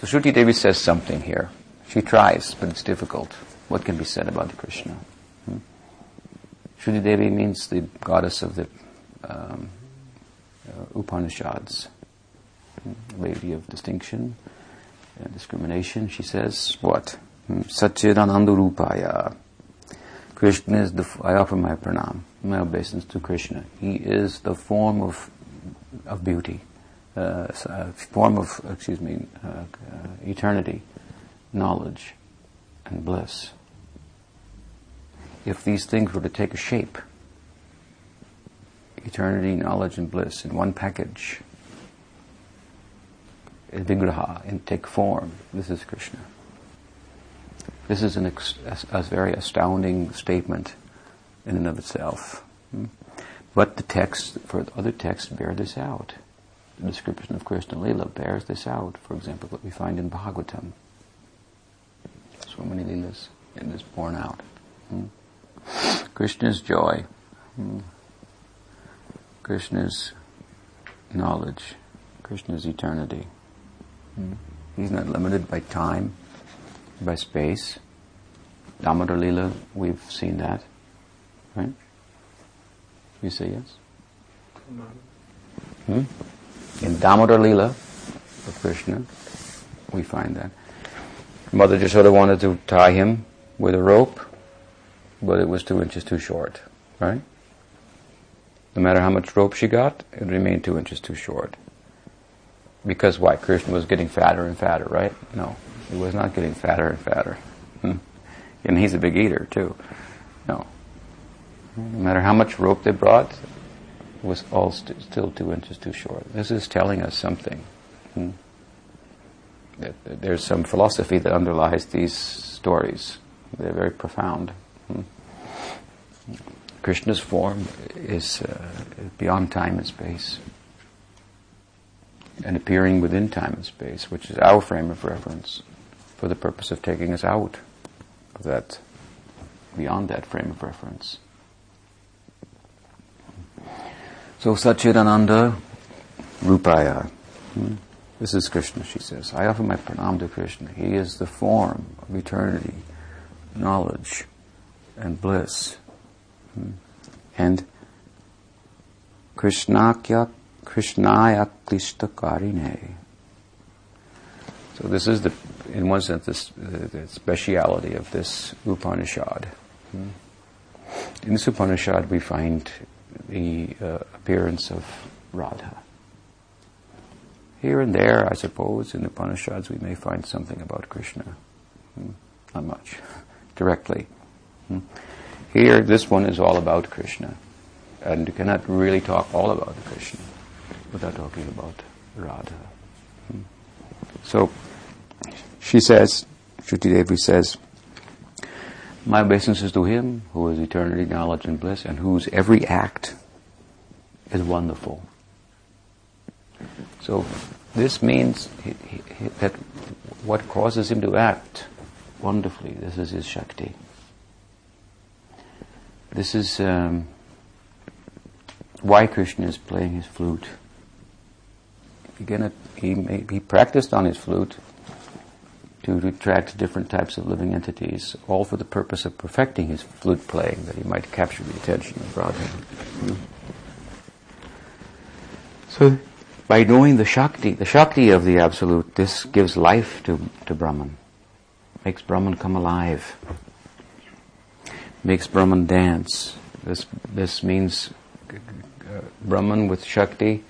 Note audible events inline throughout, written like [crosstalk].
So Shruti Devi says something here. She tries, but it's difficult. What can be said about Krishna? Hmm? Shruti Devi means the goddess of the um, uh, Upanishads, hmm? lady of distinction and discrimination. She says, what? Hmm? Satchidananda Rupaya. Krishna is the, I offer my pranam, my obeisance to Krishna. He is the form of, of beauty, uh, form of, excuse me, uh, uh, eternity, knowledge, and bliss. If these things were to take a shape, eternity, knowledge, and bliss in one package, in vigraha, and take form, this is Krishna. This is an ex- a, a, very astounding statement in and of itself. Hmm? But the texts, for other texts, bear this out. The description of Krishna Lila bears this out. For example, what we find in Bhagavatam. So many Leelas in this borne out. Hmm? Krishna's joy. Hmm? Krishna's knowledge. Krishna's eternity. Hmm? He's not limited by time by space. Damodar Lila, we've seen that, right? You say yes? Hmm? In Damodar Lila of Krishna, we find that. Mother of wanted to tie him with a rope, but it was two inches too short, right? No matter how much rope she got, it remained two inches too short. Because why? Krishna was getting fatter and fatter, right? No. He was not getting fatter and fatter. Hmm. And he's a big eater, too. No. No matter how much rope they brought, was all st- still two inches too short. This is telling us something. Hmm. There's some philosophy that underlies these stories. They're very profound. Hmm. Krishna's form is uh, beyond time and space and appearing within time and space, which is our frame of reference for the purpose of taking us out of that, beyond that frame of reference. So Satchidananda Rupaya. Hmm? This is Krishna, she says. I offer my pranam to Krishna. He is the form of eternity, knowledge, and bliss. Hmm? And Krishnakya, Krishnaya Klishtakarine. So this is the in one sense, this, uh, the speciality of this Upanishad. Hmm. In this Upanishad, we find the uh, appearance of Radha. Here and there, I suppose, in the Upanishads, we may find something about Krishna. Hmm. Not much, [laughs] directly. Hmm. Here, this one is all about Krishna. And you cannot really talk all about Krishna without talking about Radha. Hmm. So, she says, Shruti Devi says, my obeisance is to him who is eternity, knowledge, and bliss, and whose every act is wonderful. So this means he, he, that what causes him to act wonderfully, this is his Shakti. This is um, why Krishna is playing his flute. Again, he, he practiced on his flute to attract different types of living entities, all for the purpose of perfecting his flute playing, that he might capture the attention of Radha. So, by knowing the Shakti, the Shakti of the Absolute, this gives life to, to Brahman, makes Brahman come alive, makes Brahman dance. This, this means uh, Brahman with Shakti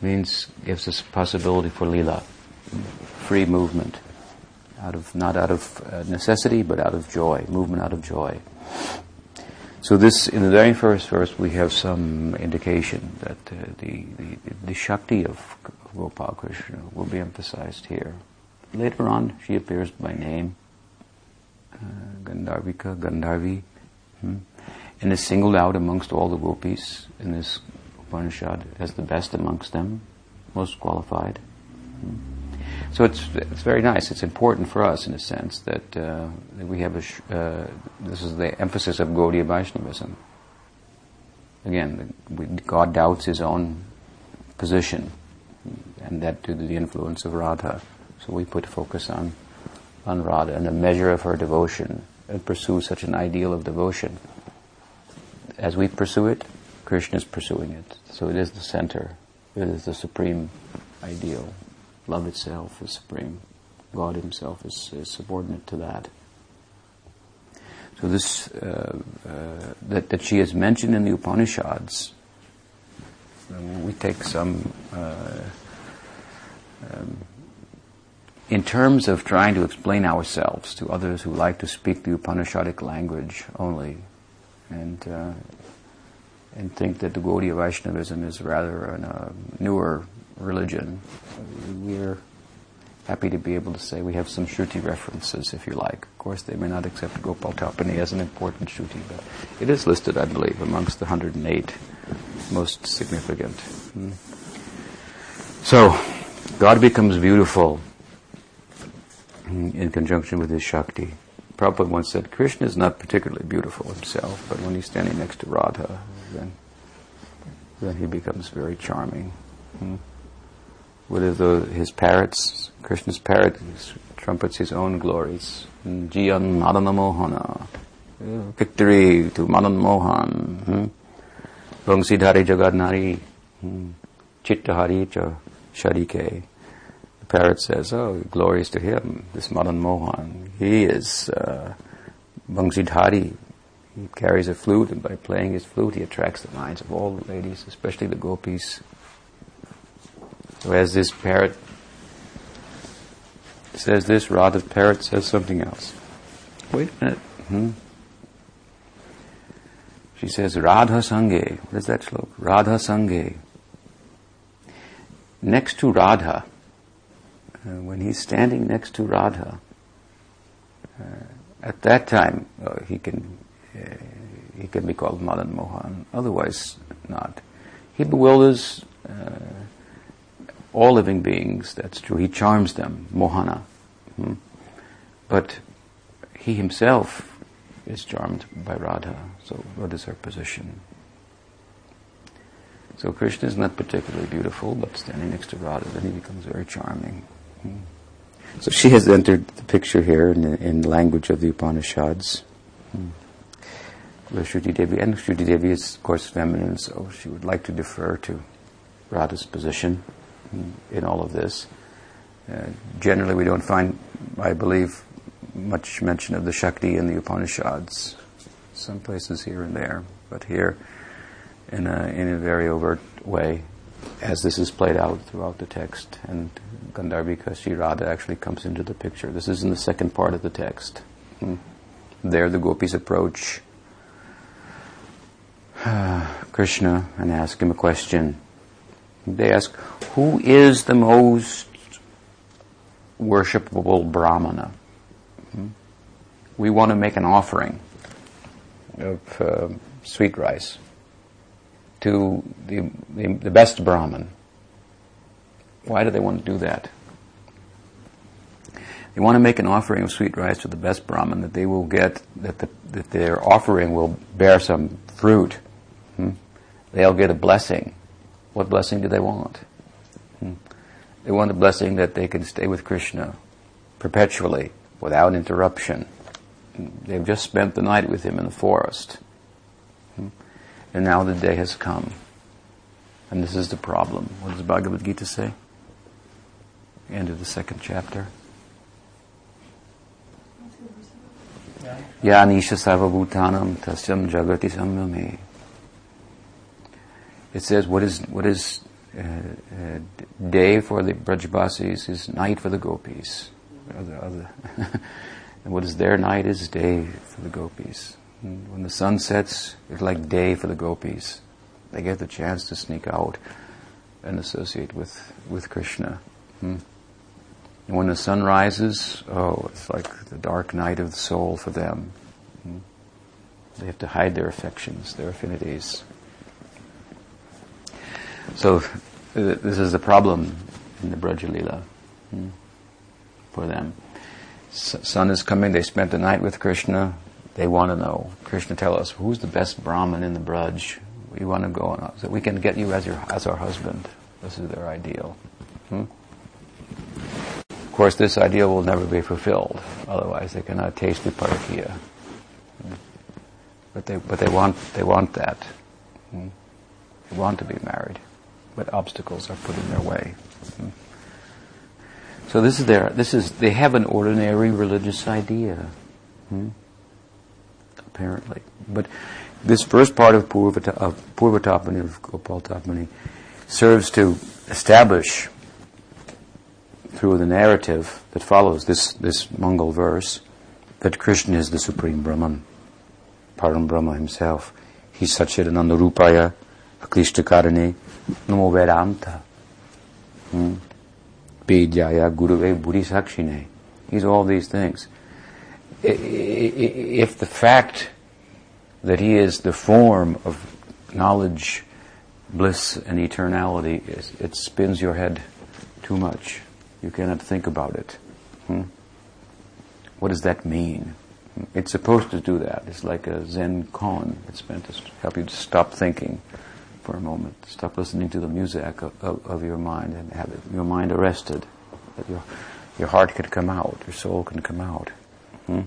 means gives us possibility for lila, free movement out of not out of uh, necessity, but out of joy, movement out of joy. So this, in the very first verse, we have some indication that uh, the, the, the Shakti of Gopal Krishna will be emphasized here. Later on, she appears by name, uh, Gandharvika, Gandharvi, hmm, and is singled out amongst all the gopis in this Upanishad as the best amongst them, most qualified. Hmm. So it's it's very nice. It's important for us in a sense that, uh, that we have a. Sh- uh, this is the emphasis of Gaudiya Vaishnavism. Again, the, God doubts his own position, and that due to the influence of Radha. So we put focus on, on Radha and the measure of her devotion and pursue such an ideal of devotion. As we pursue it, Krishna is pursuing it. So it is the center. It is the supreme ideal. Love itself is supreme. God Himself is, is subordinate to that. So this uh, uh, that that she is mentioned in the Upanishads. we take some. Uh, um, in terms of trying to explain ourselves to others who like to speak the Upanishadic language only, and uh, and think that the Gaudiya Vaishnavism is rather a uh, newer religion, we're happy to be able to say we have some Shruti references, if you like. Of course, they may not accept Gopal Tapani as an important Shruti, but it is listed, I believe, amongst the 108 most significant. Hmm. So, God becomes beautiful in conjunction with his Shakti. Prabhupada once said, Krishna is not particularly beautiful himself, but when he's standing next to Radha, then, then he becomes very charming. Hmm? What are the, his parrots? Krishna's parrot trumpets his own glories. Jiyan Madana Mohana. Victory to Madan Mohan. Hmm? Vangsidhari Jagadnari. Hmm? Chittahari Cha Sharike The parrot says, oh, glories to him, this Madan Mohan. He is uh. He carries a flute, and by playing his flute, he attracts the minds of all the ladies, especially the gopis. So as this parrot says this, Radha parrot says something else. Wait a minute. Hmm? She says, Radha Sange. What is that sloka? Radha Sange. Next to Radha, uh, when he's standing next to Radha, uh, at that time uh, he can uh, he can be called Madan Mohan. Otherwise, not. He bewilders uh, all living beings. That's true. He charms them, Mohana. Hmm? But he himself is charmed by Radha. So, what is her position? So Krishna is not particularly beautiful, but standing next to Radha, then he becomes very charming. So she has entered the picture here in in language of the Upanishads. Hmm. Shruti Devi, and Shruti Devi is, of course, feminine, so she would like to defer to Radha's position hmm, in all of this. Uh, generally, we don't find, I believe, much mention of the Shakti in the Upanishads. Some places here and there, but here, in a in a very overt way, as this is played out throughout the text, and Gandharvika Sri Radha actually comes into the picture. This is in the second part of the text. Hmm. There, the gopis approach [sighs] Krishna and ask him a question. They ask, Who is the most worshipable Brahmana? Hmm. We want to make an offering of uh, sweet rice to the, the, the best Brahman. Why do they want to do that? They want to make an offering of sweet rice to the best Brahman that they will get, that, the, that their offering will bear some fruit. Hmm? They'll get a blessing. What blessing do they want? They want a blessing that they can stay with Krishna perpetually, without interruption. They've just spent the night with him in the forest. And now the day has come. And this is the problem. What does Bhagavad Gita say? End of the second chapter. Yanisha Sarvabhutanam Tasyam Jagati Samyame. It says, what is, what is day for the Brajbasis is night for the gopis. Other, other [laughs] and what is their night is day for the gopis. And when the sun sets, it's like day for the gopis. They get the chance to sneak out and associate with, with Krishna. Hmm. And when the sun rises, oh, it's like the dark night of the soul for them. Hmm. They have to hide their affections, their affinities. So uh, this is the problem in the Brajalila hmm, for them. S- sun is coming, they spent the night with Krishna, they want to know. Krishna tell us, who's the best Brahman in the Braj? We want to go on, so we can get you as, your, as our husband. This is their ideal. Hmm? course, this ideal will never be fulfilled. Otherwise, they cannot taste the parakiya. But they, but they want, they want that. They want to be married, but obstacles are put in their way. So this is their, this is, they have an ordinary religious idea. Hmm? Apparently. But this first part of Purva, of Purvatapani, of Gopal Tapani, serves to establish through the narrative that follows this, this Mangal verse that Krishna is the Supreme Brahman, Param Brahma himself. He's Satchidananda Rupaya, Aklishta Karane, Namo Vedanta, hmm? Bejaya Guruve Buddhisakshine. He's all these things. If the fact that he is the form of knowledge, bliss, and eternality, it spins your head too much. You cannot think about it. Hmm? What does that mean? It's supposed to do that. It's like a Zen koan. It's meant to help you to stop thinking for a moment. Stop listening to the music of, of, of your mind and have it, your mind arrested. That your, your heart can come out, your soul can come out. Hmm?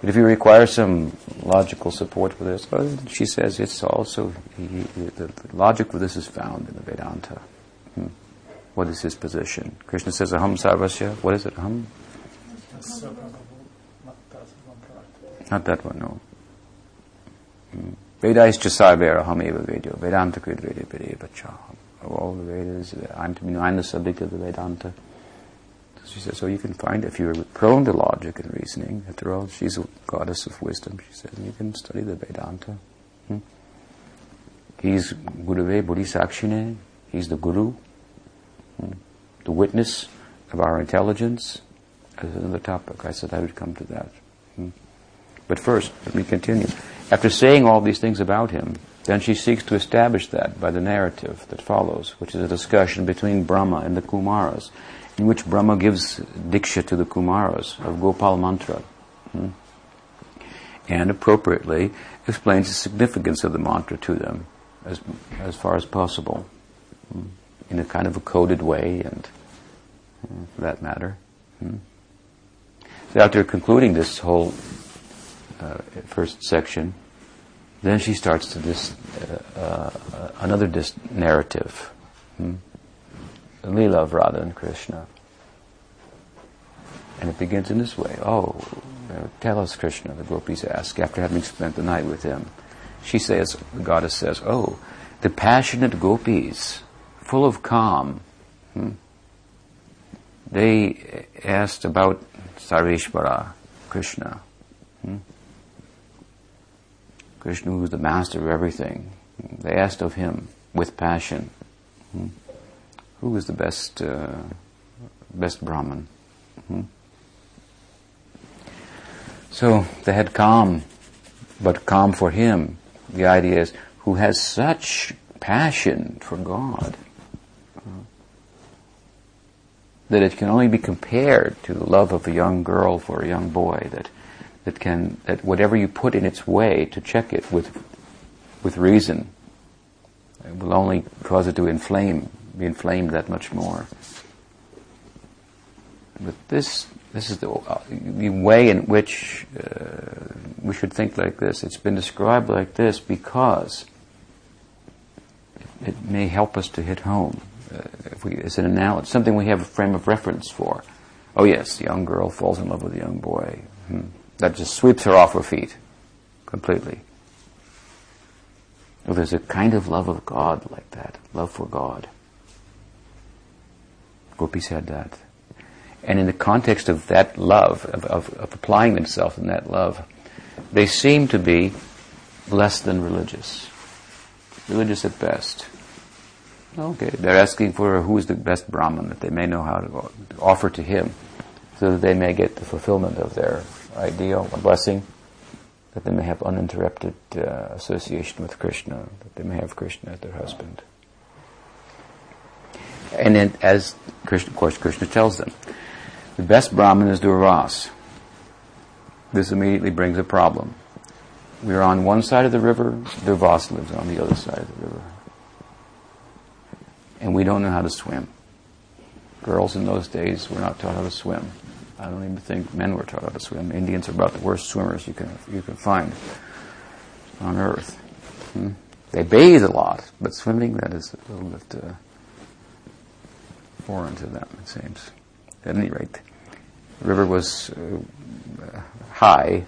But if you require some logical support for this, well, she says it's also, he, the, the, logic for this is found in the Vedanta. Hmm? What is his position? Krishna says, Aham Sarvasya. What is it? Aham? Not that one, no. Hmm. Veda is Jasarvera, Aham Eva Vedyo. Vedanta Krid Veda Vedeva Chaham. Of all the Vedas, I'm, to be, I'm the subject of the Vedanta. She says, so you can find, if you're prone to logic and reasoning, after all, she's a goddess of wisdom, she says, you can study the Vedanta. Hmm? He's Guruve Buddhisakshine, he's the Guru, hmm? the witness of our intelligence. As another topic, I said I would come to that. Hmm? But first, let me continue. After saying all these things about him, then she seeks to establish that by the narrative that follows, which is a discussion between Brahma and the Kumaras in which Brahma gives diksha to the Kumaras of Gopal mantra. Hmm? And appropriately explains the significance of the mantra to them as, as far as possible. Hmm? In a kind of a coded way and for that matter. Hmm? So after concluding this whole uh, first section, then she starts to this uh, uh another dis- narrative. Hmm? Leela of Radha and Krishna. And it begins in this way. Oh, tell us, Krishna, the gopis ask, after having spent the night with him. She says, the goddess says, oh, the passionate gopis, full of calm, hmm, they asked about Sarveshvara, Krishna. Hmm? Krishna, who is the master of everything. They asked of him with passion. Hmm? who is the best uh, best Brahman? Hmm? So they had calm, but calm for him. The idea is who has such passion for God uh, that it can only be compared to the love of a young girl for a young boy. That that can that whatever you put in its way to check it with with reason it will only cause it to inflame be inflamed that much more. But this, this is the, uh, the way in which uh, we should think like this. It's been described like this because it, it may help us to hit home. Uh, if we, it's an analogy, something we have a frame of reference for. Oh yes, the young girl falls in love with the young boy. Hmm. That just sweeps her off her feet completely. Well, there's a kind of love of God like that, love for God. Gopi said that. And in the context of that love, of, of, of applying themselves in that love, they seem to be less than religious. Religious at best. Okay, they're asking for who is the best Brahman that they may know how to offer to him so that they may get the fulfillment of their ideal, a blessing, that they may have uninterrupted uh, association with Krishna, that they may have Krishna as their husband. And then, as Krishna, of course, Krishna tells them, the best Brahmin is Durvas. This immediately brings a problem. We're on one side of the river, Durvas lives on the other side of the river. And we don't know how to swim. girls in those days were not taught how to swim. I don't even think men were taught how to swim. Indians are about the worst swimmers you can you can find on earth. Hmm? They bathe a lot, but swimming that is a little bit uh, foreign to them. It seems. At any rate, the river was uh, high,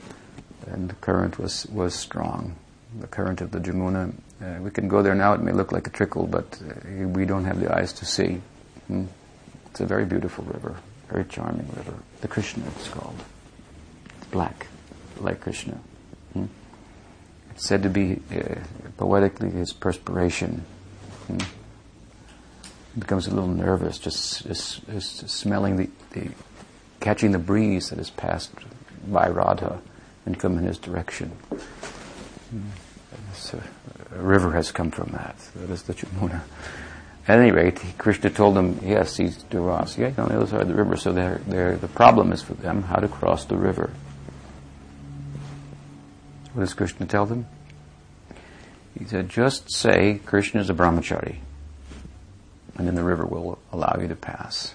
and the current was was strong. The current of the Jamuna. Uh, we can go there now. It may look like a trickle, but uh, we don't have the eyes to see. Hmm? It's a very beautiful river, very charming river. The Krishna, it's called. It's black, like Krishna. Hmm? It's said to be uh, poetically his perspiration. Hmm? Becomes a little nervous just, just, just smelling the, the, catching the breeze that has passed by Radha and come in his direction. A, a river has come from that. That is the Jamuna. At any rate, Krishna told them, yes, Durvas, yeah, on the other side of the river, so they're, they're, the problem is for them how to cross the river. What does Krishna tell them? He said, just say Krishna is a brahmachari, and then the river will allow you to pass.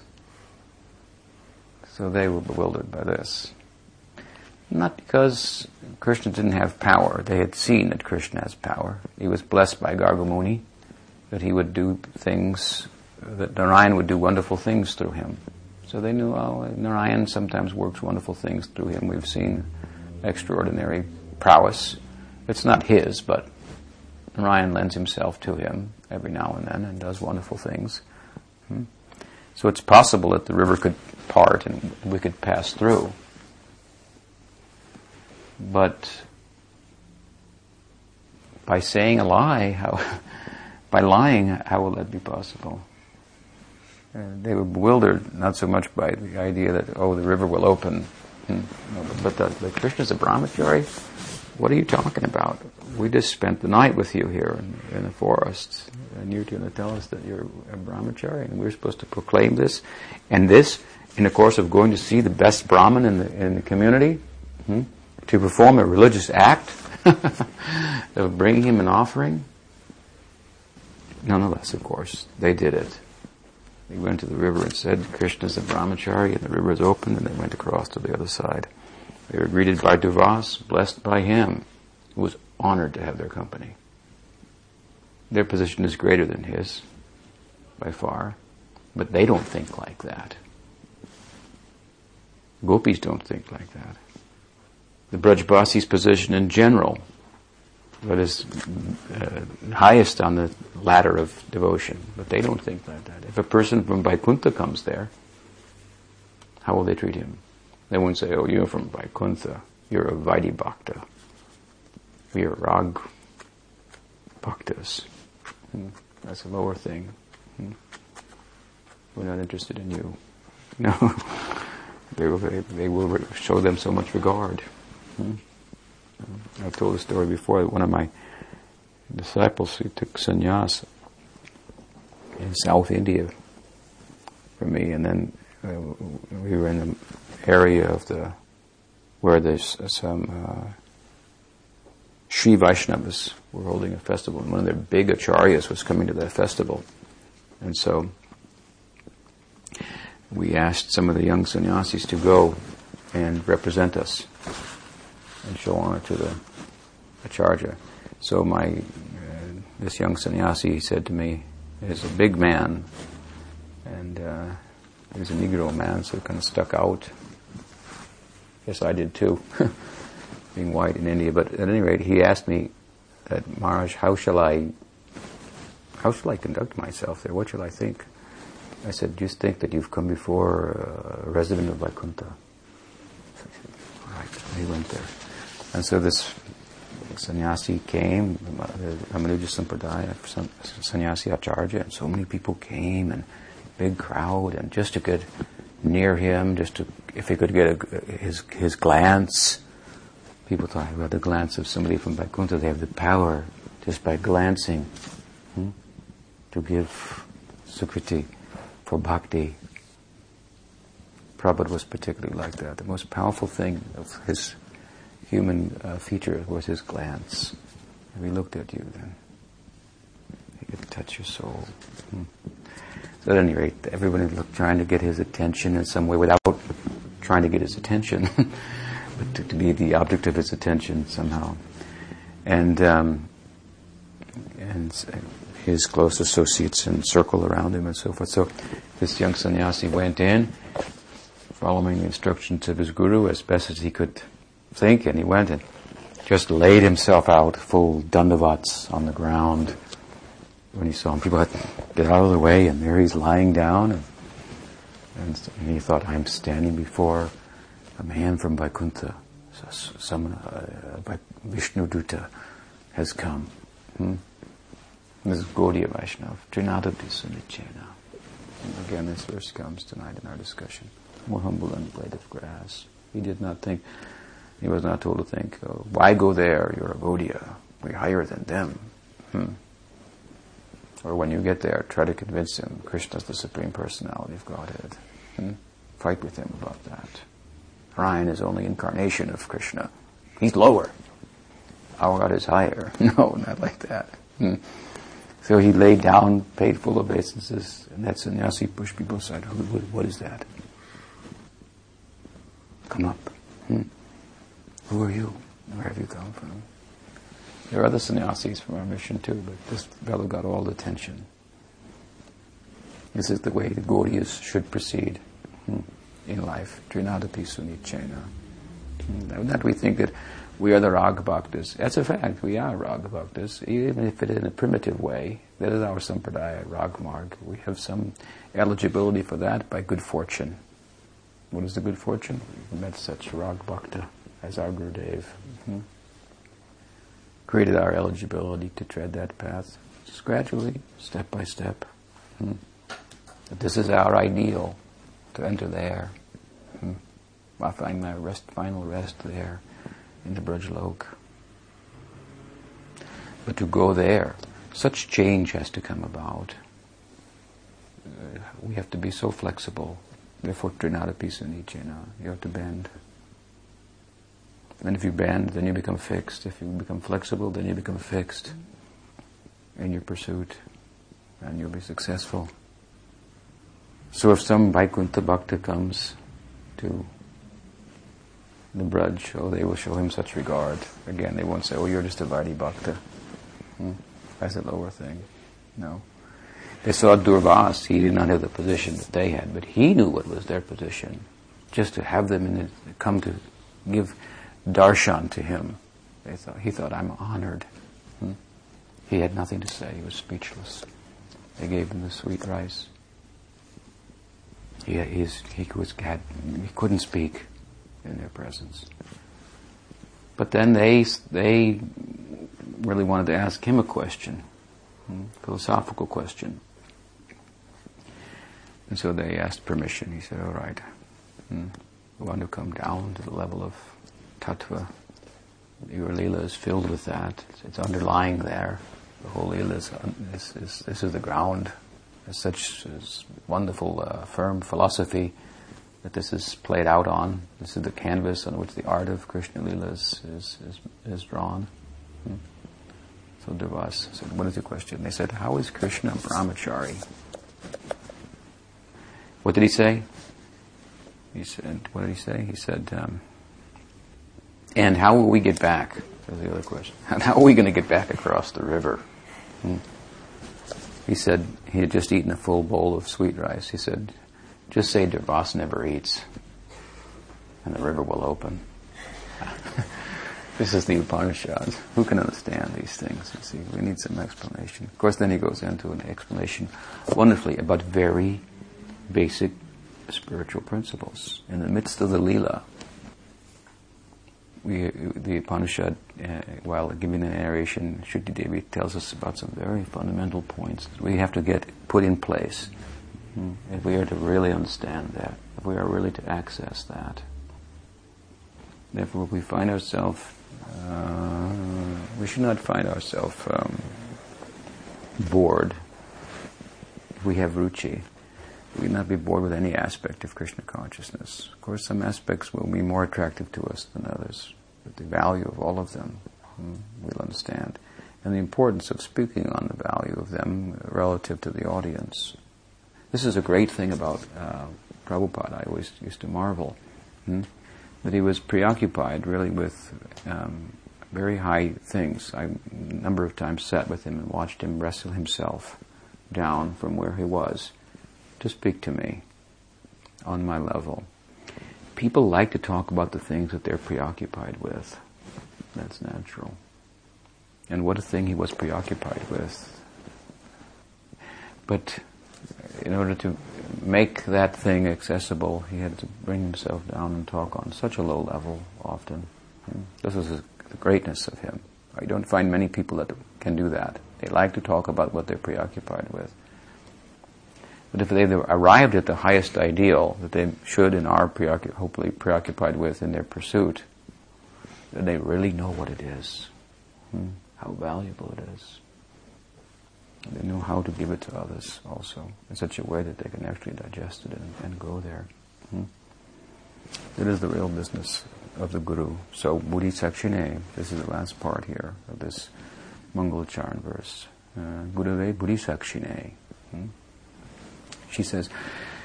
So they were bewildered by this. Not because Krishna didn't have power. They had seen that Krishna has power. He was blessed by Gargamuni that he would do things, that Narayan would do wonderful things through him. So they knew, oh, Narayan sometimes works wonderful things through him. We've seen extraordinary prowess. It's not his, but Narayan lends himself to him every now and then and does wonderful things. Hmm? So it's possible that the river could part and we could pass through. But by saying a lie, how by lying, how will that be possible? Uh, they were bewildered, not so much by the idea that, oh, the river will open, hmm. but the, the Krishna's a brahmachari? What are you talking about? We just spent the night with you here in, in the forest, and you're going to tell us that you're a brahmachari, and we're supposed to proclaim this, and this in the course of going to see the best brahmin in the, in the community, hmm, to perform a religious act [laughs] of bringing him an offering? Nonetheless, of course, they did it. They went to the river and said, Krishna's a brahmachari, and the river is open, and they went across to the other side. They were greeted by Durvas, blessed by him, who was honored to have their company. Their position is greater than his, by far, but they don't think like that. Gopis don't think like that. The Brajbasi's position in general what is uh, highest on the ladder of devotion. But they don't think like that. If a person from Vaikuntha comes there, how will they treat him? They won't say, oh, you're from Vaikuntha. You're a Vaidhi Bhakta. We are Rag Bhaktas. Hmm. That's a lower thing. Hmm. We're not interested in you. [laughs] No. [laughs] they, will, they will show them so much regard. Hmm. I've told the story before. One of my disciples who took sannyas in South India for me, and then uh, we were in the area of the where there's some uh, Sri Vaishnavas were holding a festival, and one of their big acharyas was coming to that festival, and so we asked some of the young sannyasis to go and represent us and show honor to the Acharya. So my, uh, this young sannyasi said to me, is a big man, and uh, he was a Negro man, so kind of stuck out. Yes, I did too, [laughs] being white in India. But at any rate, he asked me, that, Maharaj, how shall I, how shall I conduct myself there? What shall I think? I said, just think that you've come before a resident of Vaikuntha. So he said, all right, he went there. And so this sannyasi came, the Ramanuja Sampradaya, sannyasi acharya, and so many people came, and big crowd, and just to get near him, just to, if he could get a, his, his glance, people thought about the glance of somebody from Vaikuntha, they have the power just by glancing hmm, to give sukriti for bhakti. Prabhupada was particularly like that. The most powerful thing of his human uh, feature was his glance. If he looked at you, then he could touch your soul. Hmm. at any rate, everybody looked trying to get his attention in some way without trying to get his attention, [laughs] but to, to, be the object of his attention somehow. And um, and his close associates and circle around him and so forth. So this young sannyasi went in, following the instructions of his guru as best as he could think, and he went and just laid himself out full dandavats on the ground. When he saw him, people had to get out of the way, and there he's lying down, and, and, and he thought, I'm standing before a man from Vaikuntha. Some uh, Vishnu Duta has come. Hmm? This is Gaudiya Vaishnava, Trinadapi Sunichena. Again, this verse comes tonight in our discussion. More humble than a blade of grass. He did not think, he was not told to think, oh, why go there? You're a Gaudiya. We're higher than them. Hmm. Or when you get there, try to convince him Krishna is the Supreme Personality of Godhead. Hmm? Fight with him about that. Narayan is only incarnation of Krishna. He's lower. Our God is higher. [laughs] No, not like that. Hmm. So he laid down, paid full obeisances, and that sannyasi pushed people aside. What is that? Come up. Hmm. Who are you? Where have you come from? There are other sannyasis from our mission too, but this fellow got all the attention. This is the way the Gaudiyas should proceed hmm, in life. Trinadapi sunichena. Hmm. That we think that we are the Raga Bhaktas. That's a fact. We are Raga Bhaktas, even if it is in a primitive way. That is our Sampradaya, Ragmarg. We have some eligibility for that by good fortune. What is the good fortune? We met such Raga Bhakta as our Gurudev. Mm-hmm. Created our eligibility to tread that path, just gradually, step by step. Mm-hmm. This is our ideal, to enter there. Mm-hmm. I find my rest, final rest there in the Brajlok. But to go there, such change has to come about. Uh, we have to be so flexible. Therefore, trinadapi sunichena. You have to bend. And if you bend, then you become fixed. If you become flexible, then you become fixed in your pursuit, and you'll be successful. So if some Vaikuntha Bhakta comes to the Braj, oh, they will show him such regard. Again, they won't say, oh, you're just a Vaidhi Bhakta. Hmm? That's a lower thing. No. They saw Durvas, he did not have the position that they had, but he knew what was their position. Just to have them in come to give darshan to him, thought, he thought, I'm honored. Hmm? He had nothing to say, he was speechless. They gave him the sweet rice. He, he, was, had, he couldn't speak in their presence. But then they, they really wanted to ask him a question, hmm, philosophical question. And so they asked permission. He said, all right, hmm, we want to come down to the level of tattva. Your lila is filled with that. It's, underlying there. The whole lila is, is, is, this is the ground. It's such as wonderful, uh, firm philosophy that this is played out on. This is the canvas on which the art of Krishna Lila is, is, is, is drawn. Hmm. So Durvas said, what is the question? They said, how is Krishna brahmachari? What did he say? He said, what did he say? He said, um, and how will we get back? Was the other question. [laughs] How are we going to get back across the river? Hmm. He said he had just eaten a full bowl of sweet rice. He said, just say Durvas never eats, and the river will open. [laughs] this is the Upanishads. Who can understand these things? You see, we need some explanation. Of course, then he goes into an explanation wonderfully about very basic spiritual principles. In the midst of the Leela, we, the Upanishad, uh, while giving the narration, Shruti Devi tells us about some very fundamental points that we have to get put in place Hmm. If we are to really understand that, if we are really to access that, therefore we find ourselves, uh, we should not find ourselves um, bored. If we have ruchi, we not be bored with any aspect of Krishna consciousness. Of course, some aspects will be more attractive to us than others, the value of all of them hmm, we'll understand. And the importance of speaking on the value of them relative to the audience This is a great thing about uh, Prabhupada. I always used to marvel hmm? that he was preoccupied really with um, very high things. I a number of times sat with him and watched him wrestle himself down from where he was to speak to me on my level. People like to talk about the things that they're preoccupied with. That's natural. And what a thing he was preoccupied with. But in order to make that thing accessible, he had to bring himself down and talk on such a low level often. This is the greatness of him. I don't find many people that can do that. They like to talk about what they're preoccupied with. But if they've arrived at the highest ideal that they should and are preoccup- hopefully preoccupied with in their pursuit, then they really know what it is, hmm? how valuable it is. They know how to give it to others also in such a way that they can actually digest it and, and go there. Hmm? It is the real business of the Guru. So, Buddhi Sakshine, this is the last part here of this Mangalcharan verse. Uh, Gurave Buddhi. Hmm? She says,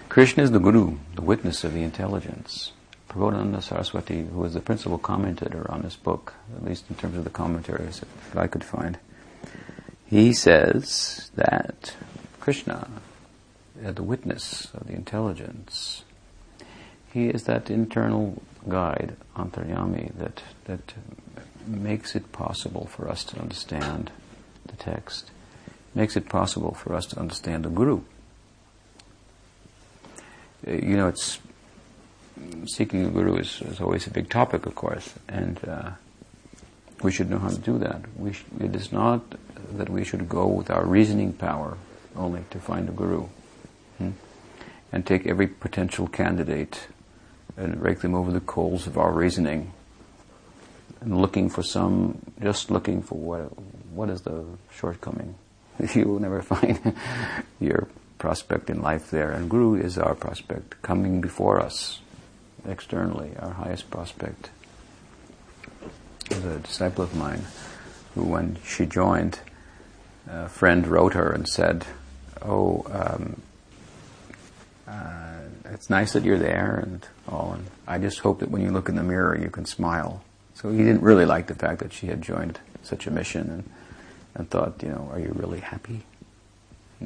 Krishna is the Guru, the witness of the intelligence. Prabodhananda Saraswati, who was the principal commentator on this book, at least in terms of the commentaries that I could find, he says that Krishna, uh, the witness of the intelligence, he is that internal guide, antaryami, that, that makes it possible for us to understand the text, makes it possible for us to understand the Guru. You know, it's seeking a guru is, is, always a big topic, of course, and uh, we should know how to do that. Sh- it is not that we should go with our reasoning power only to find a guru hmm? and take every potential candidate and rake them over the coals of our reasoning and looking for some, just looking for what, what is the shortcoming. [laughs] you will never find [laughs] your prospect in life there. And Guru is our prospect coming before us externally, our highest prospect. There's a disciple of mine who, when she joined, a friend wrote her and said, "Oh, um, uh, it's nice that you're there and all, and I just hope that when you look in the mirror, you can smile." So he didn't really like the fact that she had joined such a mission, and, and thought, you know, are you really happy?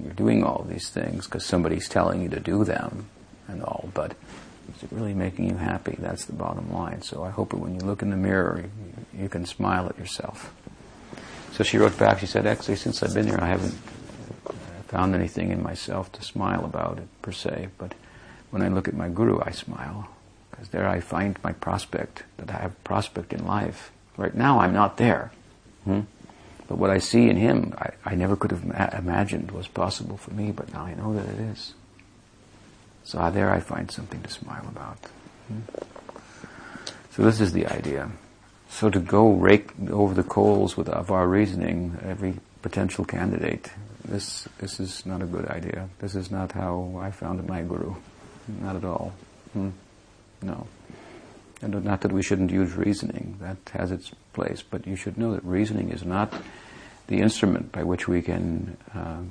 You're doing all these things because somebody's telling you to do them and all, but is it really making you happy? That's the bottom line. So I hope when you look in the mirror, you, you can smile at yourself. So she wrote back, she said, actually, since I've been here, I haven't found anything in myself to smile about it, per se, but when I look at my guru, I smile. Because there I find my prospect, that I have prospect in life. Right now, I'm not there. Hmm? But what I see in him, I, I never could have ma- imagined was possible for me, but now I know that it is. So there I find something to smile about. Hmm? So this is the idea. So to go rake over the coals with of our reasoning every potential candidate, this this is not a good idea. This is not how I found my guru. Not at all. Hmm? No. And not that we shouldn't use reasoning. That has its place. But you should know that reasoning is not the instrument by which we can uh,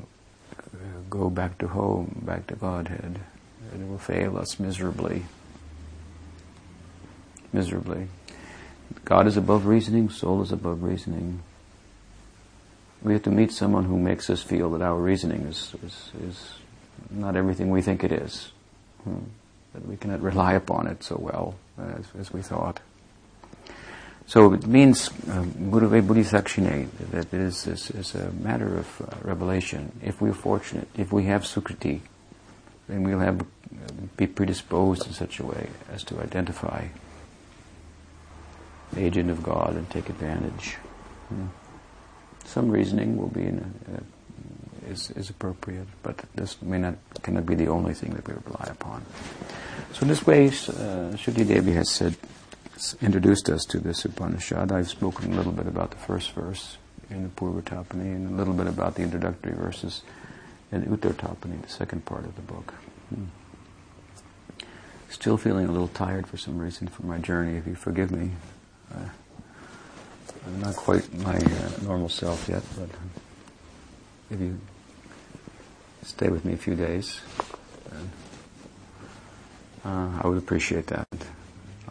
go back to home, back to Godhead it will fail us miserably. Miserably. God is above reasoning, soul is above reasoning. We have to meet someone who makes us feel that our reasoning is, is, is not everything we think it is. Hmm. That we cannot rely upon it so well as, as we thought. So it means Gurave um, Buddhisakshine, that it is, is, is, a matter of uh, revelation. If we're fortunate, if we have Sukriti, then we'll have be predisposed in such a way as to identify the agent of God and take advantage. Hmm. Some reasoning will be in a, is, is appropriate, but this may not cannot be the only thing that we rely upon. So in this way, uh, Devi has said, introduced us to this Upanishad. I've spoken a little bit about the first verse in the Purva Tapani and a little bit about the introductory verses in the Uttar Tapani, the second part of the book. Hmm. Still feeling a little tired for some reason from my journey, if you forgive me. Uh, I'm not quite my uh, normal self yet, but if you stay with me a few days, Uh, I would appreciate that.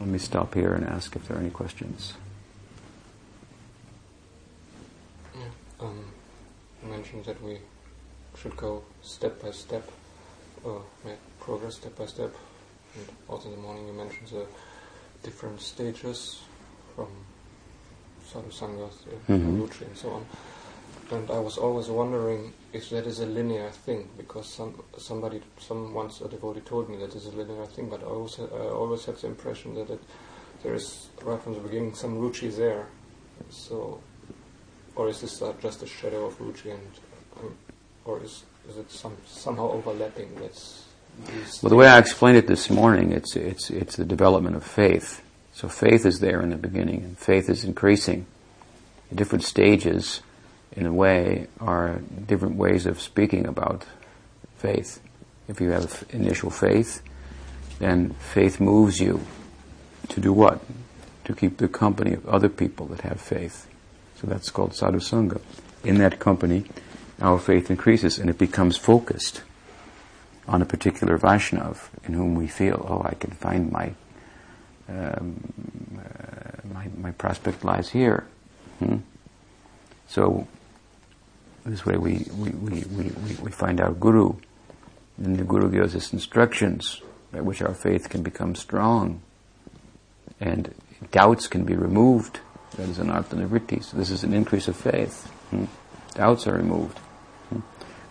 Let me stop here and ask if there are any questions. Yeah, um, you mentioned that we should go step by step, or make progress step by step. And also in the morning you mentioned the different stages from sadhu sangha, mm-hmm. and so on. And I was always wondering if that is a linear thing, because some somebody, some once a devotee told me that is a linear thing, but I always, I always had the impression that it, there is right from the beginning some ruchi there. So, or is this uh, just a shadow of ruchi, and um, or is is it some somehow overlapping? That's well, the way I explained it this morning, it's it's it's the development of faith. So faith is there in the beginning, and faith is increasing. At different stages in a way, are different ways of speaking about faith. If you have initial faith, then faith moves you to do what? To keep the company of other people that have faith. So that's called sadhusanga. In that company, our faith increases and it becomes focused on a particular Vaishnav in whom we feel, oh, I can find my um, uh, my, my prospect lies here. Hmm? So this way we, we, we, we, we find our Guru, and the Guru gives us instructions by which our faith can become strong, and doubts can be removed. That is anartha So this is an increase of faith. Hmm? Doubts are removed. Hmm?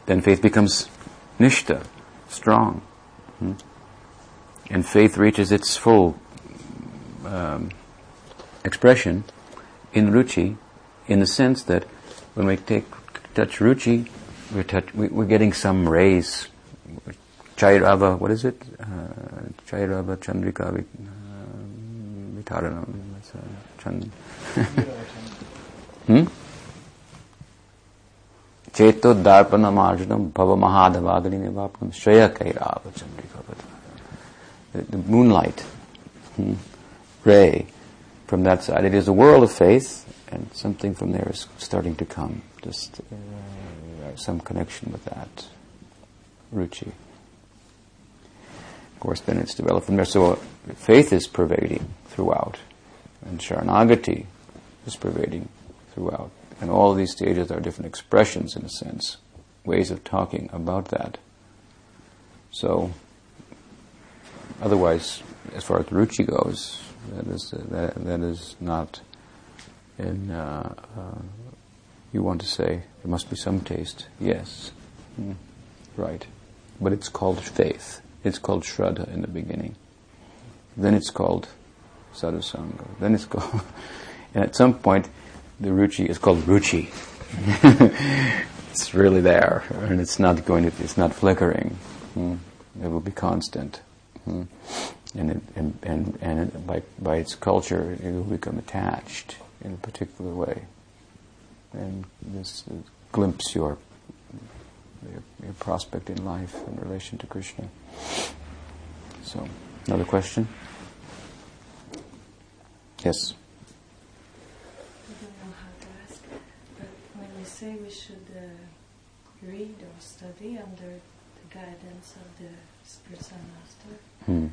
Then faith becomes nishta, strong. Hmm? And faith reaches its full um, expression in ruchi, in the sense that when we take touch ruchi, we're, touch, we, are getting some rays. Kairava, what is it? Uh, Kairava Chandrika Vitaranam. Uh, Chand- [laughs] hmm? Cheto Darpana Marjanam Bhava Mahadavagani Nirvapanam Shreya Kairava Chandrika The moonlight hmm, ray from that side. It is a world of faith, and something from there is starting to come just uh, some connection with that ruchi. Of course, then it's developed from there. So faith is pervading throughout, and sharanagati is pervading throughout. And all these stages are different expressions, in a sense, ways of talking about that. So, otherwise, as far as ruchi goes, that is, that, that is not in uh, uh, you want to say there must be some taste. Yes. Mm. Right. But it's called faith. It's called Shraddha in the beginning. Then it's called Sadhusanga. Then it's [laughs] called, and at some point, the Ruchi is called Ruchi. [laughs] it's really there, and it's not going to, it's not flickering. Mm. It will be constant. Mm. And, it, and, and, and by, by its culture, it will become attached in a particular way and this uh, glimpse your, your, your prospect in life in relation to Krishna. So, another question? Yes. I don't know how to ask, but when you say we should uh, read or study under the guidance of the spiritual master, hmm.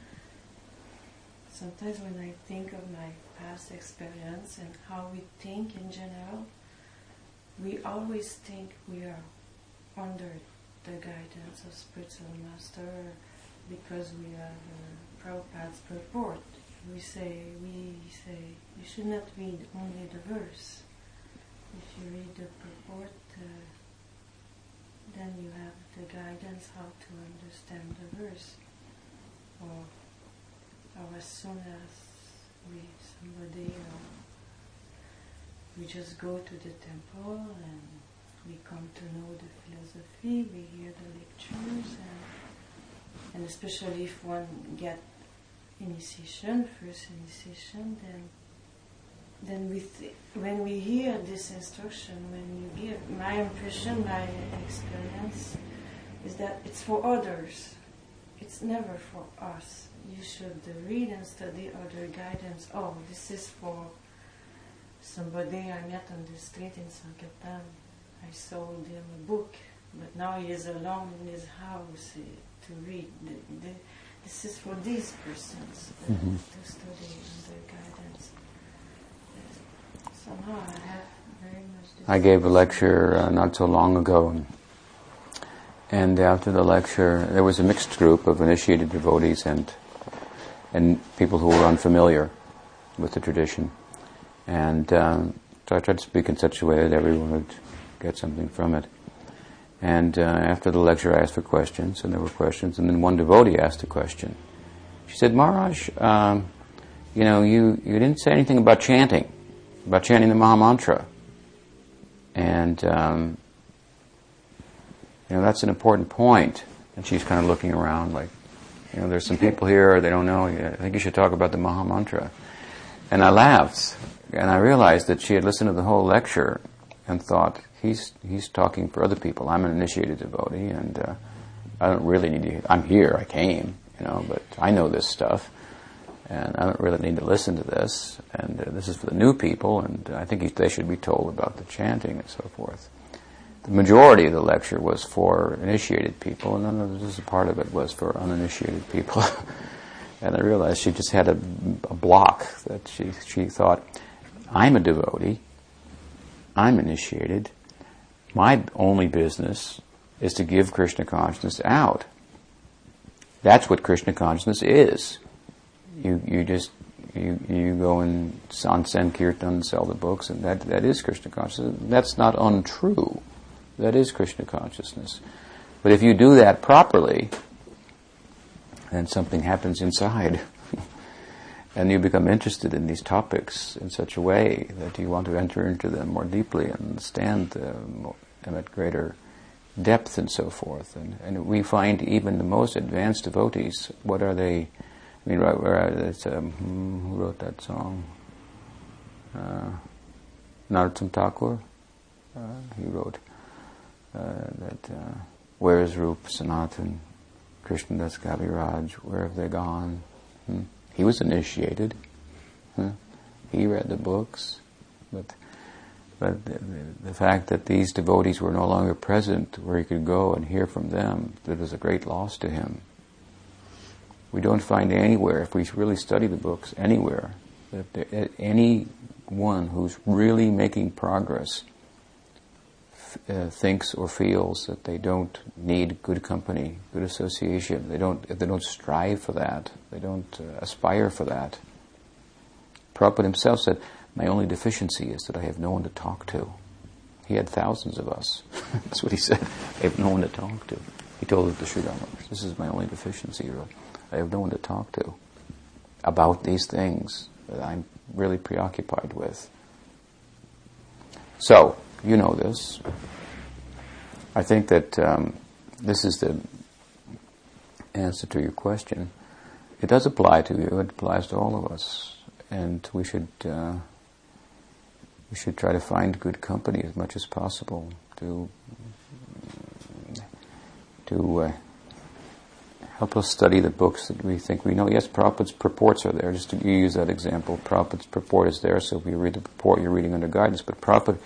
sometimes when I think of my past experience and how we think in general, we always think we are under the guidance of spiritual master because we have uh, Prabhupada's purport. We say we say you should not read only the verse. If you read the purport, uh, then you have the guidance how to understand the verse. Or, or as soon as we somebody know, we just go to the temple and we come to know the philosophy, we hear the lectures, and, and especially if one get initiation, first initiation, then then we th- when we hear this instruction, when you give, my impression, my experience is that it's for others. It's never for us. You should read and study other guidance. Oh, this is for somebody I met on the street in Sankirtan. I sold him a book, but now he is alone in his house. He, to read. The, the, this is for these persons uh, mm-hmm. to study under guidance. Uh, somehow I have very much. I gave a lecture uh, not so long ago, and after the lecture, there was a mixed group of initiated devotees and and people who were unfamiliar with the tradition. And um, so I tried to speak in such a way that everyone would get something from it. And uh, after the lecture, I asked for questions, and there were questions. And then one devotee asked a question. She said, Maharaj, um, you know, you, you didn't say anything about chanting, about chanting the Maha Mantra. And, um, you know, that's an important point. And she's kind of looking around like, you know, there's some people here, they don't know. I think you should talk about the Maha Mantra. And I laughed, and I realized that she had listened to the whole lecture and thought, he's, he's talking for other people. I'm an initiated devotee, and uh, I don't really need to, I'm here, I came, you know, but I know this stuff, and I don't really need to listen to this, and uh, this is for the new people, and I think they should be told about the chanting and so forth the majority of the lecture was for initiated people, and then this a part of it was for uninitiated people. [laughs] and I realized she just had a, a, block that she she thought, I'm a devotee, I'm initiated. My only business is to give Krishna consciousness out. That's what Krishna consciousness is. You you just you you go and on Sankirtan and sell the books, and that that is Krishna consciousness. That's not untrue. That is Krishna consciousness. But if you do that properly, then something happens inside. And you become interested in these topics in such a way that you want to enter into them more deeply and understand them at greater depth and so forth. And, and we find even the most advanced devotees, what are they? I mean, right where it's, um, who wrote that song? Uh, Narottam Thakur. Uh, he wrote uh, that uh, where is Rup Sanatan, Krishnadas Kaviraj, where have they gone? Hmm? He was initiated. Huh? He read the books, but but the, the, fact that these devotees were no longer present where he could go and hear from them, that was a great loss to him. We don't find anywhere, if we really study the books, anywhere, that there, anyone who's really making progress uh, thinks or feels that they don't need good company, good association. They don't. They don't strive for that. They don't uh, aspire for that. Prabhupada himself said, "My only deficiency is that I have no one to talk to." He had thousands of us. [laughs] That's what he said. I have no one to talk to. He told to Sri Ramakrishna. This is my only deficiency. I have no one to talk to about these things that I'm really preoccupied with. So, you know this. I think that um, this is the answer to your question. It does apply to you. It applies to all of us, and we should uh, we should try to find good company as much as possible to to uh, help us study the books that we think we know. Yes, Prabhupada's purports are there. Just to use that example, Prabhupada's purport is there, so if you read the purport, you're reading under guidance. But Prabhupada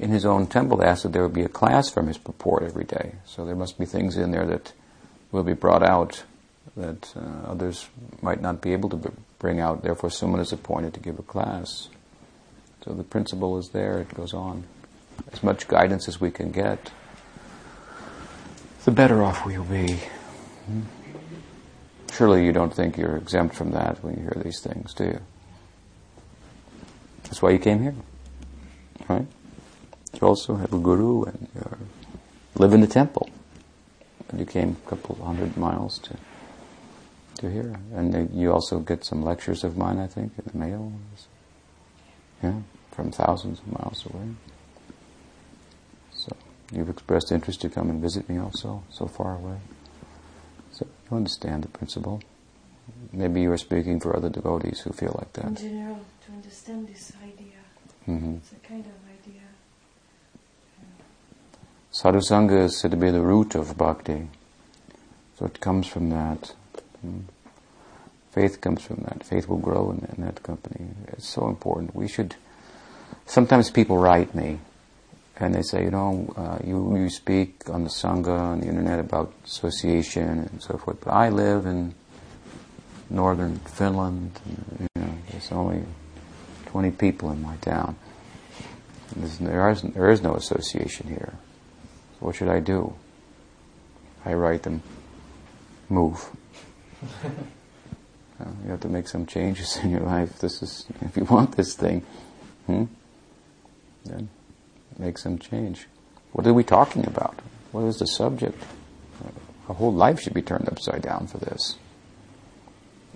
in his own temple asked that there would be a class from his purport every day. So there must be things in there that will be brought out that uh, others might not be able to b- bring out. Therefore, someone is appointed to give a class. So the principle is there, it goes on. As much guidance as we can get, the better off we'll be. Hmm? Surely you don't think you're exempt from that when you hear these things, do you? That's why you came here, right? You also have a guru and you live in the temple. And you came a couple hundred miles to to hear. And you also get some lectures of mine, I think, in the mail. Yeah, from thousands of miles away. So you've expressed interest to come and visit me also, so far away. So you understand the principle. Maybe you are speaking for other devotees who feel like that. In general, to understand this idea, mm-hmm. it's a kind of idea. Sadhusanga is said to be the root of bhakti. So it comes from that. Hmm. Faith comes from that. Faith will grow in, in that company. It's so important. We should. Sometimes people write me and they say, you know, uh, you, you speak on the Sangha, on the internet about association and so forth, but I live in northern Finland, and, you know, there's only 20 people in my town. There is, there is no association here. So what should I do? I write them, move. [laughs] you have to make some changes in your life. This is, if you want this thing, hmm, then make some change. What are we talking about? What is the subject? A whole life should be turned upside down for this.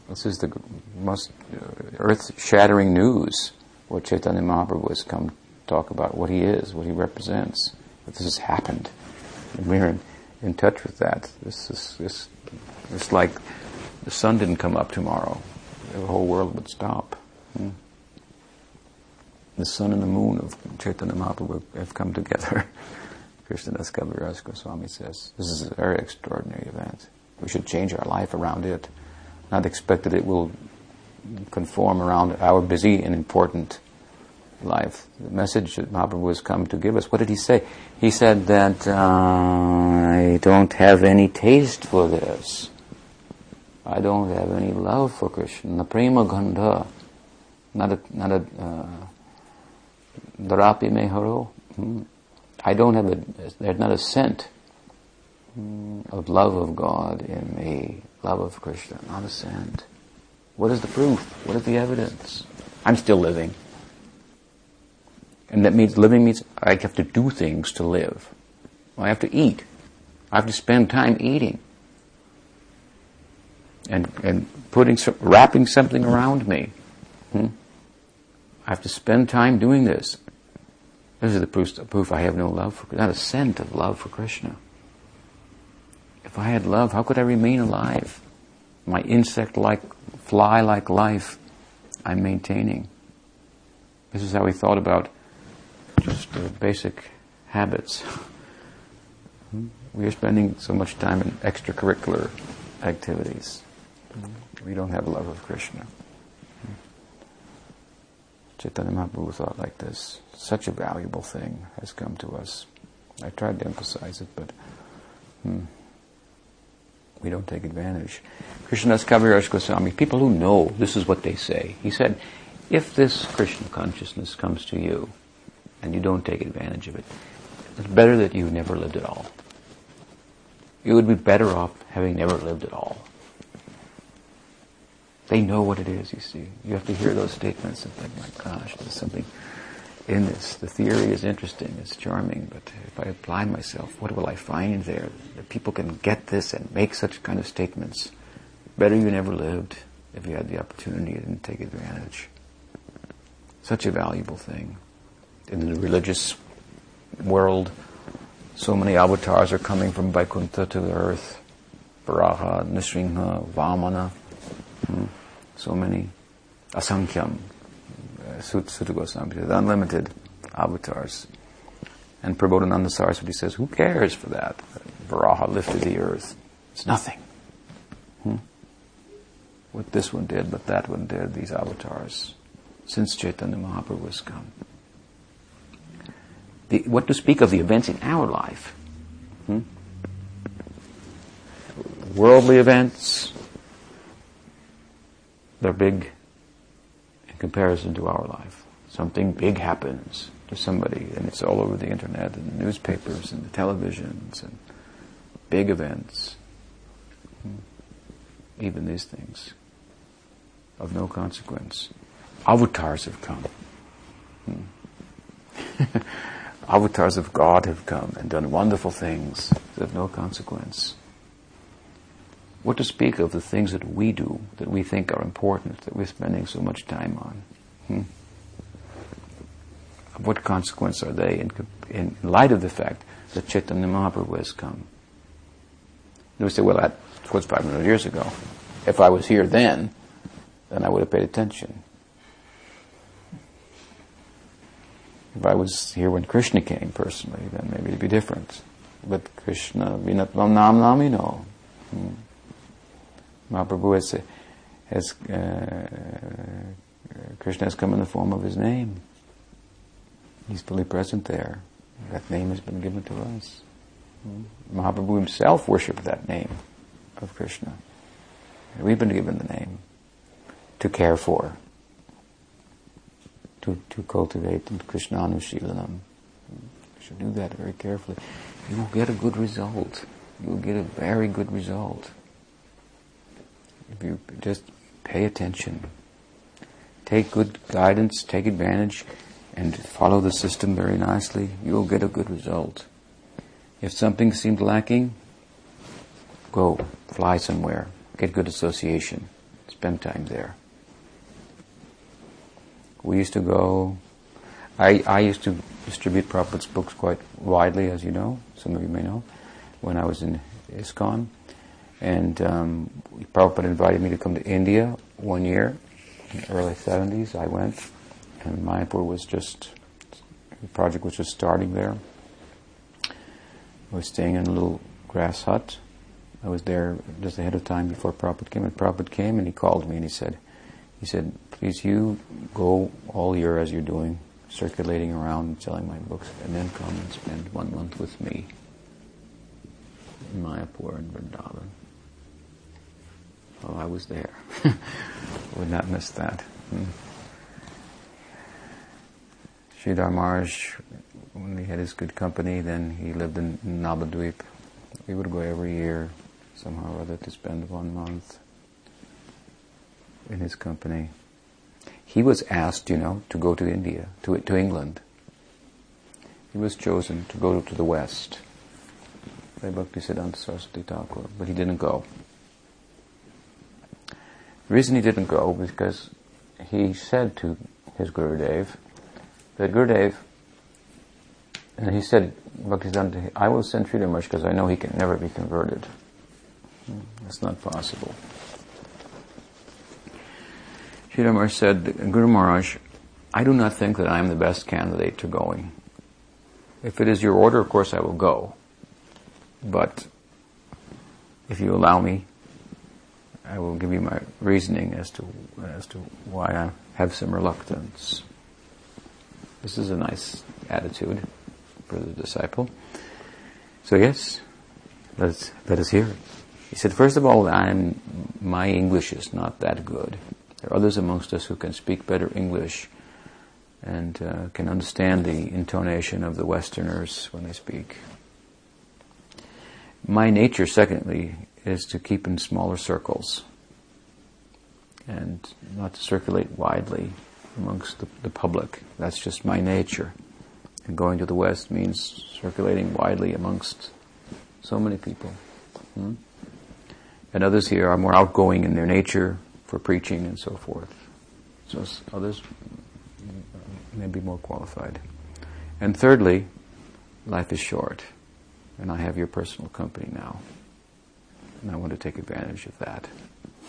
This is the most uh, earth-shattering news. What Chaitanya Mahaprabhu has come talk about, what he is, what he represents. This has happened. And we're in, in touch with that. This is this, it's like the sun didn't come up tomorrow. The whole world would stop. Hmm? The sun and the moon of Chaitanya Mahaprabhu have come together. [laughs] Krishnadas Kaviraj Goswami says, this is a very extraordinary event. We should change our life around it not expect that it will conform around our busy and important life. The message that Mahaprabhu has come to give us, what did he say? He said that uh, I don't have any taste for this. I don't have any love for Krishna. Prema gandha, not a, not a, uh, meharo. Hmm. I don't have a, there's not a scent hmm, of love of God in me love of Krishna, not a scent. What is the proof? What is the evidence? I'm still living. And that means living means I have to do things to live. I have to eat. I have to spend time eating. And, and putting, wrapping something around me. Hmm? I have to spend time doing this. This is the proof, the proof I have no love for, not a scent of love for Krishna. If I had love, how could I remain alive? My insect-like, fly-like life I'm maintaining. This is how he thought about just the basic habits. We are spending so much time in extracurricular activities. We don't have love of Krishna. Chaitanya Mahaprabhu thought like this. Such a valuable thing has come to us. I tried to emphasize it, but hmm we don't take advantage. Krishnadas Kaviraj Goswami, people who know, this is what they say. He said, if this Krishna consciousness comes to you and you don't take advantage of it, it's better that you never lived at all. You would be better off having never lived at all. They know what it is, you see. You have to hear those statements and think, my gosh, there's something in this. The theory is interesting, it's charming, but if I apply myself, what will I find there? That people can get this and make such kind of statements. Better you never lived if you had the opportunity and take advantage. Such a valuable thing. In the religious world, so many avatars are coming from Vaikuntha to the earth. Varaha, Nrisingha, Vamana, hmm. so many. Asankhyam, Suta Goswami says, unlimited avatars. And Prabodhananda Saraswati says, who cares for that? Varaha lifted the earth. It's nothing. Hmm? What this one did, what that one did, these avatars, since Chaitanya Mahaprabhu has come. The, what to speak of the events in our life? Hmm? Worldly events, they're big in comparison to our life. Something big happens to somebody, and it's all over the internet and the newspapers and the televisions and big events. Hmm. Even these things of no consequence. Avatars have come. Hmm. [laughs] Avatars of God have come and done wonderful things of no consequence. What to speak of the things that we do, that we think are important, that we're spending so much time on? Hmm? What consequence are they in, in, light of the fact that Chaitanya Mahaprabhu has come? And we say, well, that was 500 years ago. If I was here then, then I would have paid attention. If I was here when Krishna came personally, then maybe it'd be different. But Krishna, vinatvam nam namino. Hmm. Mahaprabhu has, has uh, Krishna has come in the form of his name. He's fully present there. That name has been given to us. Mahaprabhu himself worshipped that name of Krishna. We've been given the name to care for, to, to cultivate Krishna Anushilanam. You should do that very carefully. You will get a good result. You will get a very good result. If you just pay attention, take good guidance, take advantage, and follow the system very nicely, you will get a good result. If something seemed lacking, go, fly somewhere, get good association, spend time there. We used to go, I, I used to distribute Prabhupada's books quite widely, as you know, some of you may know, when I was in ISKCON. And um, Prabhupada invited me to come to India one year, in the early 70s. I went, and Mayapur was just, the project was just starting there. I was staying in a little grass hut. I was there just ahead of time before Prabhupada came, and Prabhupada came and he called me and he said, he said, please you go all year as you're doing, circulating around and selling my books, and then come and spend one month with me in Mayapur and Vrindavan. Oh, I was there. [laughs] Would not miss that. Hmm. Sridhar Maharaj, when he had his good company, then he lived in Navadvip. We would go every year, somehow or other, to spend one month in his company. He was asked, you know, to go to India, to, to England. He was chosen to go to the West by Bhaktisiddhanta Saraswati Thakur, but he didn't go. The reason he didn't go was because he said to his Gurudev that Gurudev, and he said, Bhaktisiddhanta, I will send Sridhar Maharaj because I know he can never be converted. That's not possible. Sridhar Maharaj said, Guru Maharaj, I do not think that I am the best candidate to going. If it is your order, of course I will go. But if you allow me, I will give you my reasoning as to as to why I have some reluctance. This is a nice attitude for the disciple. So yes, let's let us hear it. He said, first of all, I'm my English is not that good. There are others amongst us who can speak better English and uh, can understand the intonation of the Westerners when they speak. My nature, secondly, is to keep in smaller circles and not to circulate widely amongst the, the public. That's just my nature. And going to the West means circulating widely amongst so many people. Hmm? And others here are more outgoing in their nature for preaching and so forth. So others may be more qualified. And thirdly, life is short, and I have your personal company now. And I want to take advantage of that.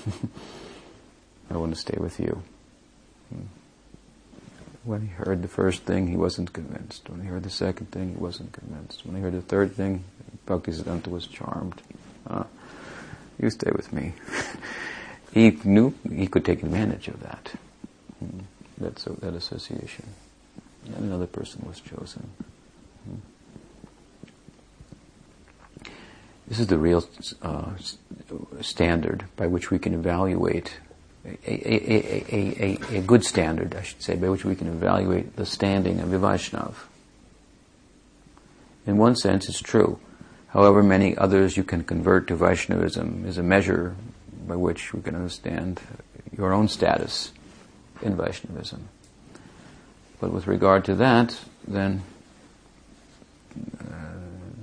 [laughs] I want to stay with you. Hmm. When he heard the first thing, he wasn't convinced. When he heard the second thing, he wasn't convinced. When he heard the third thing, Bhaktisiddhanta was charmed. Uh, you stay with me. [laughs] he knew he could take advantage of that. Hmm. That, that association. And another person was chosen. Hmm. This is the real uh, standard by which we can evaluate a, a, a, a, good standard, I should say, by which we can evaluate the standing of a Vaishnav. In one sense, it's true. However many others you can convert to Vaishnavism is a measure by which we can understand your own status in Vaishnavism. But with regard to that, then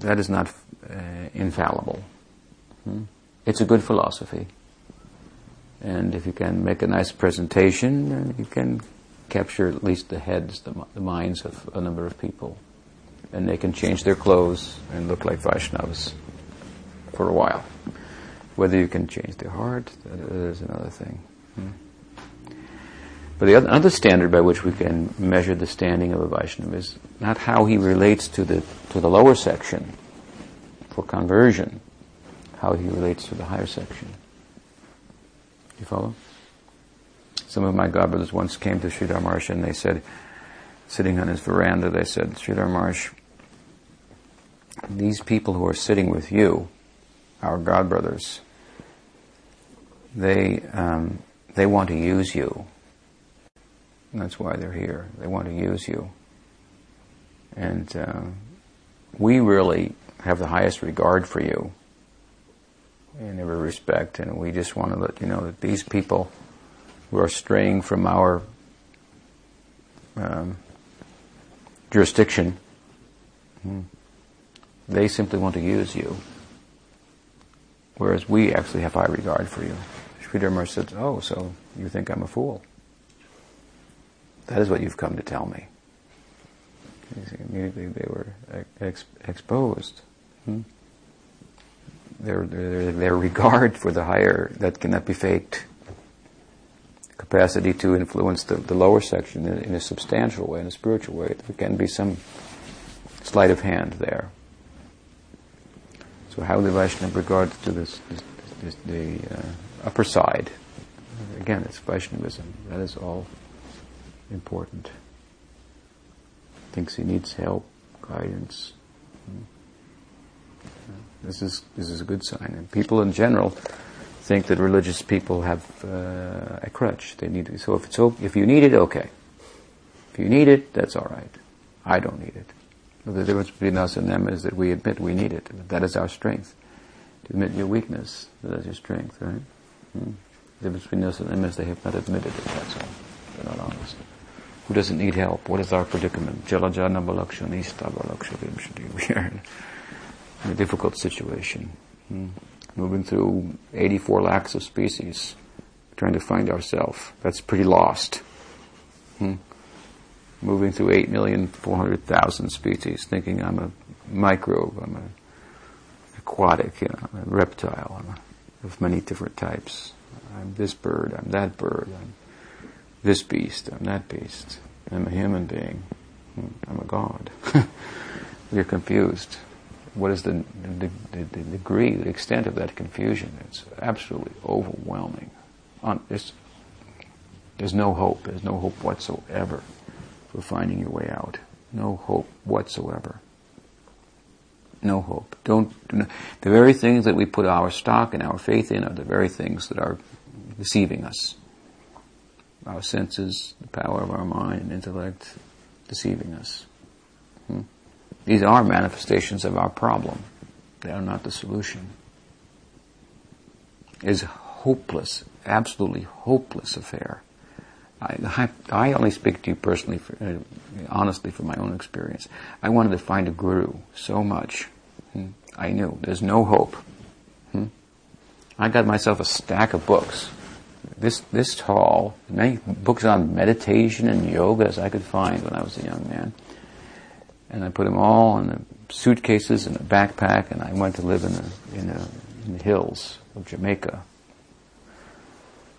that is not uh, infallible. Hmm? It's a good philosophy. And if you can make a nice presentation, you can capture at least the heads, the, the, minds of a number of people. And they can change their clothes and look like Vaishnavas for a while. Whether you can change their heart, that is another thing. Hmm. But the other, standard by which we can measure the standing of a Vaishnava is not how he relates to the, to the lower section for conversion, how he relates to the higher section. You follow? Some of my godbrothers once came to Sridhar Maharaj and they said, sitting on his veranda, they said, Sridhar Maharaj, these people who are sitting with you, our God brothers, they um, they want to use you. And that's why they're here. They want to use you, and uh, we really have the highest regard for you in every respect, and we just want to let you know that these people who are straying from our um, jurisdiction, hmm, they simply want to use you, whereas we actually have high regard for you. Sri Dharma said, "Oh, so you think I'm a fool? That is what you've come to tell me." Immediately they were ex- exposed. Hmm? Their, their, their regard for the higher that cannot be faked capacity to influence the, the lower section in, in, a substantial way, in a spiritual way. There can be some sleight of hand there. So how the Vaishnava regards to this, this, this the uh, upper side, again, it's Vaishnavism. That is all important. Thinks he needs help, guidance. This is this is a good sign. And people in general think that religious people have uh, a crutch. They need to. So if it's if you need it, okay. If you need it, that's all right. I don't need it. But the difference between us and them is that we admit we need it. That is our strength. To admit your weakness, that is your strength, right? Hmm. The difference between us and them is they have not admitted it. That's all. They're not honest. Who doesn't need help? What is our predicament? Jalajana [laughs] We are in a difficult situation. Hmm moving through 84 lakhs of species, trying to find ourselves. That's pretty lost. Hmm? Moving through 8,400,000 species, thinking I'm a microbe, I'm an aquatic, you know, I'm a reptile, I'm a, of many different types. I'm this bird, I'm that bird, I'm this beast, I'm that beast. I'm a human being. I'm a god. [laughs] You're confused what is the, the, the, the, degree, the extent of that confusion? It's absolutely overwhelming. On, there's no hope. There's no hope whatsoever for finding your way out. No hope whatsoever. No hope. Don't, do the very things that we put our stock and our faith in are the very things that are deceiving us. Our senses, the power of our mind and intellect, deceiving us. Hmm? These are manifestations of our problem. They are not the solution. It is hopeless, absolutely hopeless affair. I, I, I only speak to you personally, for, uh, honestly, from my own experience. I wanted to find a guru so much. Hmm? I knew there's no hope. Hmm? I got myself a stack of books, this this tall, many books on meditation and yoga as I could find when I was a young man and I put them all in the suitcases and a backpack, and I went to live in the, in the, in the hills of Jamaica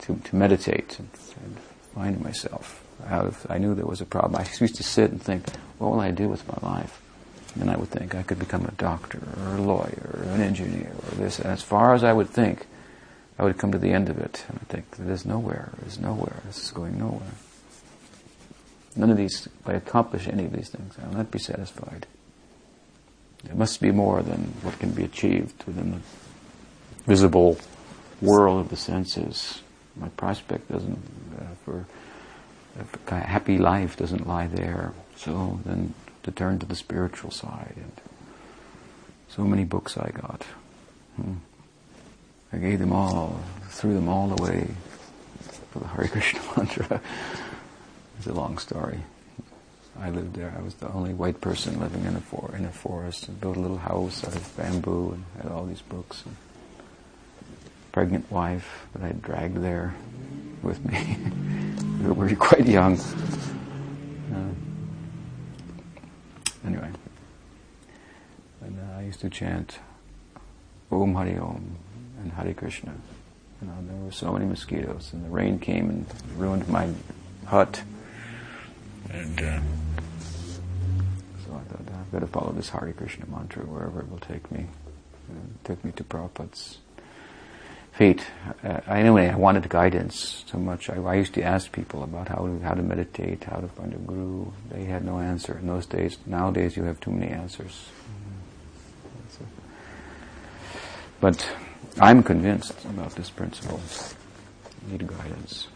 to, to meditate and, and find myself. Out of, I knew there was a problem. I [laughs] used to sit and think, what will I do with my life? And I would think I could become a doctor or a lawyer or an engineer or this. And as far as I would think, I would come to the end of it and I think, there's nowhere, there's nowhere, this is going nowhere. None of these, if I accomplish any of these things, I will not be satisfied. There must be more than what can be achieved within the visible world of the senses. My prospect doesn't, uh, for a happy life doesn't lie there. So then to turn to the spiritual side. And so many books I got. Hmm. I gave them all, threw them all away for the Hare [laughs] Krishna mantra. It's a long story. I lived there. I was the only white person living in a for in a forest and built a little house out of bamboo and had all these books. And pregnant wife that I dragged there with me. [laughs] we were quite young. Uh, anyway, and uh, I used to chant Om Hari Om and Hare Krishna. You know, there were so many mosquitoes, and the rain came and ruined my hut. And uh, so I thought, I've got to follow this Hare Krishna mantra wherever it will take me. It took me to Prabhupada's feet. Uh, anyway, I wanted guidance so much. I, I, used to ask people about how to, how to meditate, how to find a guru. They had no answer in those days. Nowadays, you have too many answers. But I'm convinced about this principle. need guidance.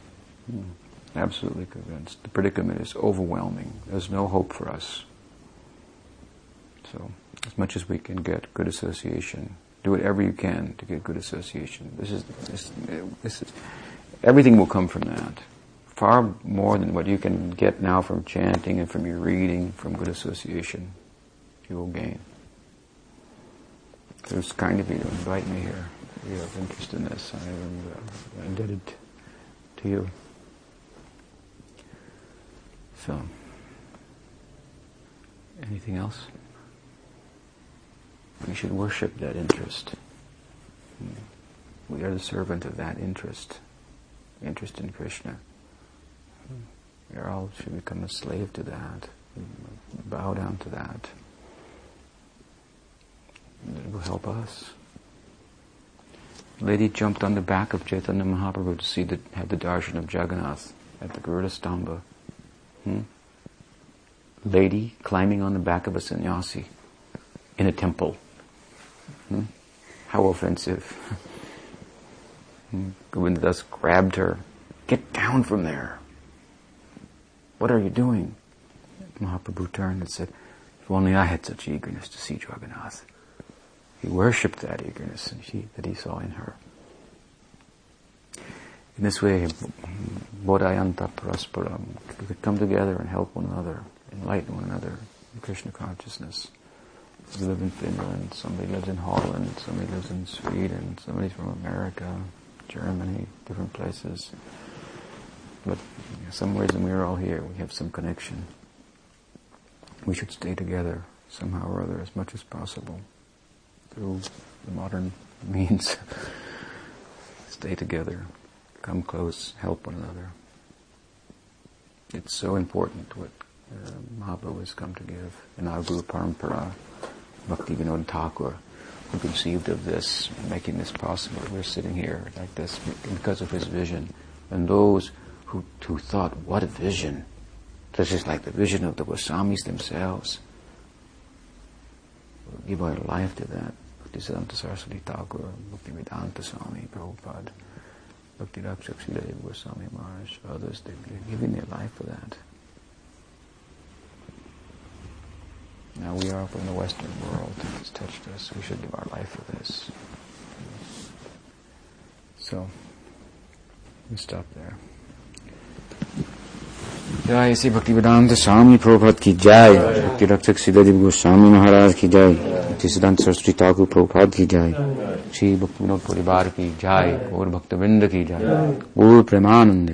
Hmm. Absolutely convinced. The predicament is overwhelming. There's no hope for us. So, as much as we can get good association, do whatever you can to get good association. This is, this, this is, everything will come from that. Far more than what you can get now from chanting and from your reading, from good association, you will gain. So it's kind of you to invite me here. If you have interest in this, I am uh, indebted to you. So, anything else? We should worship that interest. We are the servant of that interest, interest in Krishna. We all should become a slave to that, bow down to that. It will help us. Lady jumped on the back of Chaitanya Mahaprabhu to see the, the darshan of Jagannath at the Garuda Stamba. Hmm? Lady climbing on the back of a sannyasi in a temple. Hmm? How offensive. [laughs] hmm? Govindadas grabbed her. Get down from there. What are you doing? Mahaprabhu turned and said, If only I had such eagerness to see Jagannath. He worshipped that eagerness that he saw in her. In this way, Bodhayanta Parasparam, we could come together and help one another, enlighten one another in Krishna consciousness. We live in Finland, somebody lives in Holland, somebody lives in Sweden, somebody's from America, Germany, different places. But some reason we're all here, we have some connection. We should stay together somehow or other as much as possible through the modern [laughs] means. stay together come close, help one another. It's so important what uh, Mahaprabhu has come to give. In our Guru Parampara, Bhakti Vinod Thakur, who conceived of this, making this possible. We're sitting here like this because of his vision. And those who, who thought, what a vision. This is like the vision of the Goswamis themselves. Give our life to that. Bhaktisiddhanta Saraswati Thakur, Bhaktivedanta Swami Prabhupada. Bhakti Rakshak Goswami Maharaj, others, they're giving their life for that. Now we are from the Western world. It's touched us. We should give our life for this. So, we stop there. जय श्री भक्ति वेदांत स्वामी प्रभुपद की जय भक्ति रक्षक सिद्धदेव गोस्वामी महाराज की जय भक्ति सिद्धांत सरस्वती ठाकुर प्रभुपाद की जय श्री भक्ति विनोद परिवार की जय और भक्तविंद की जय। और प्रेमानंद।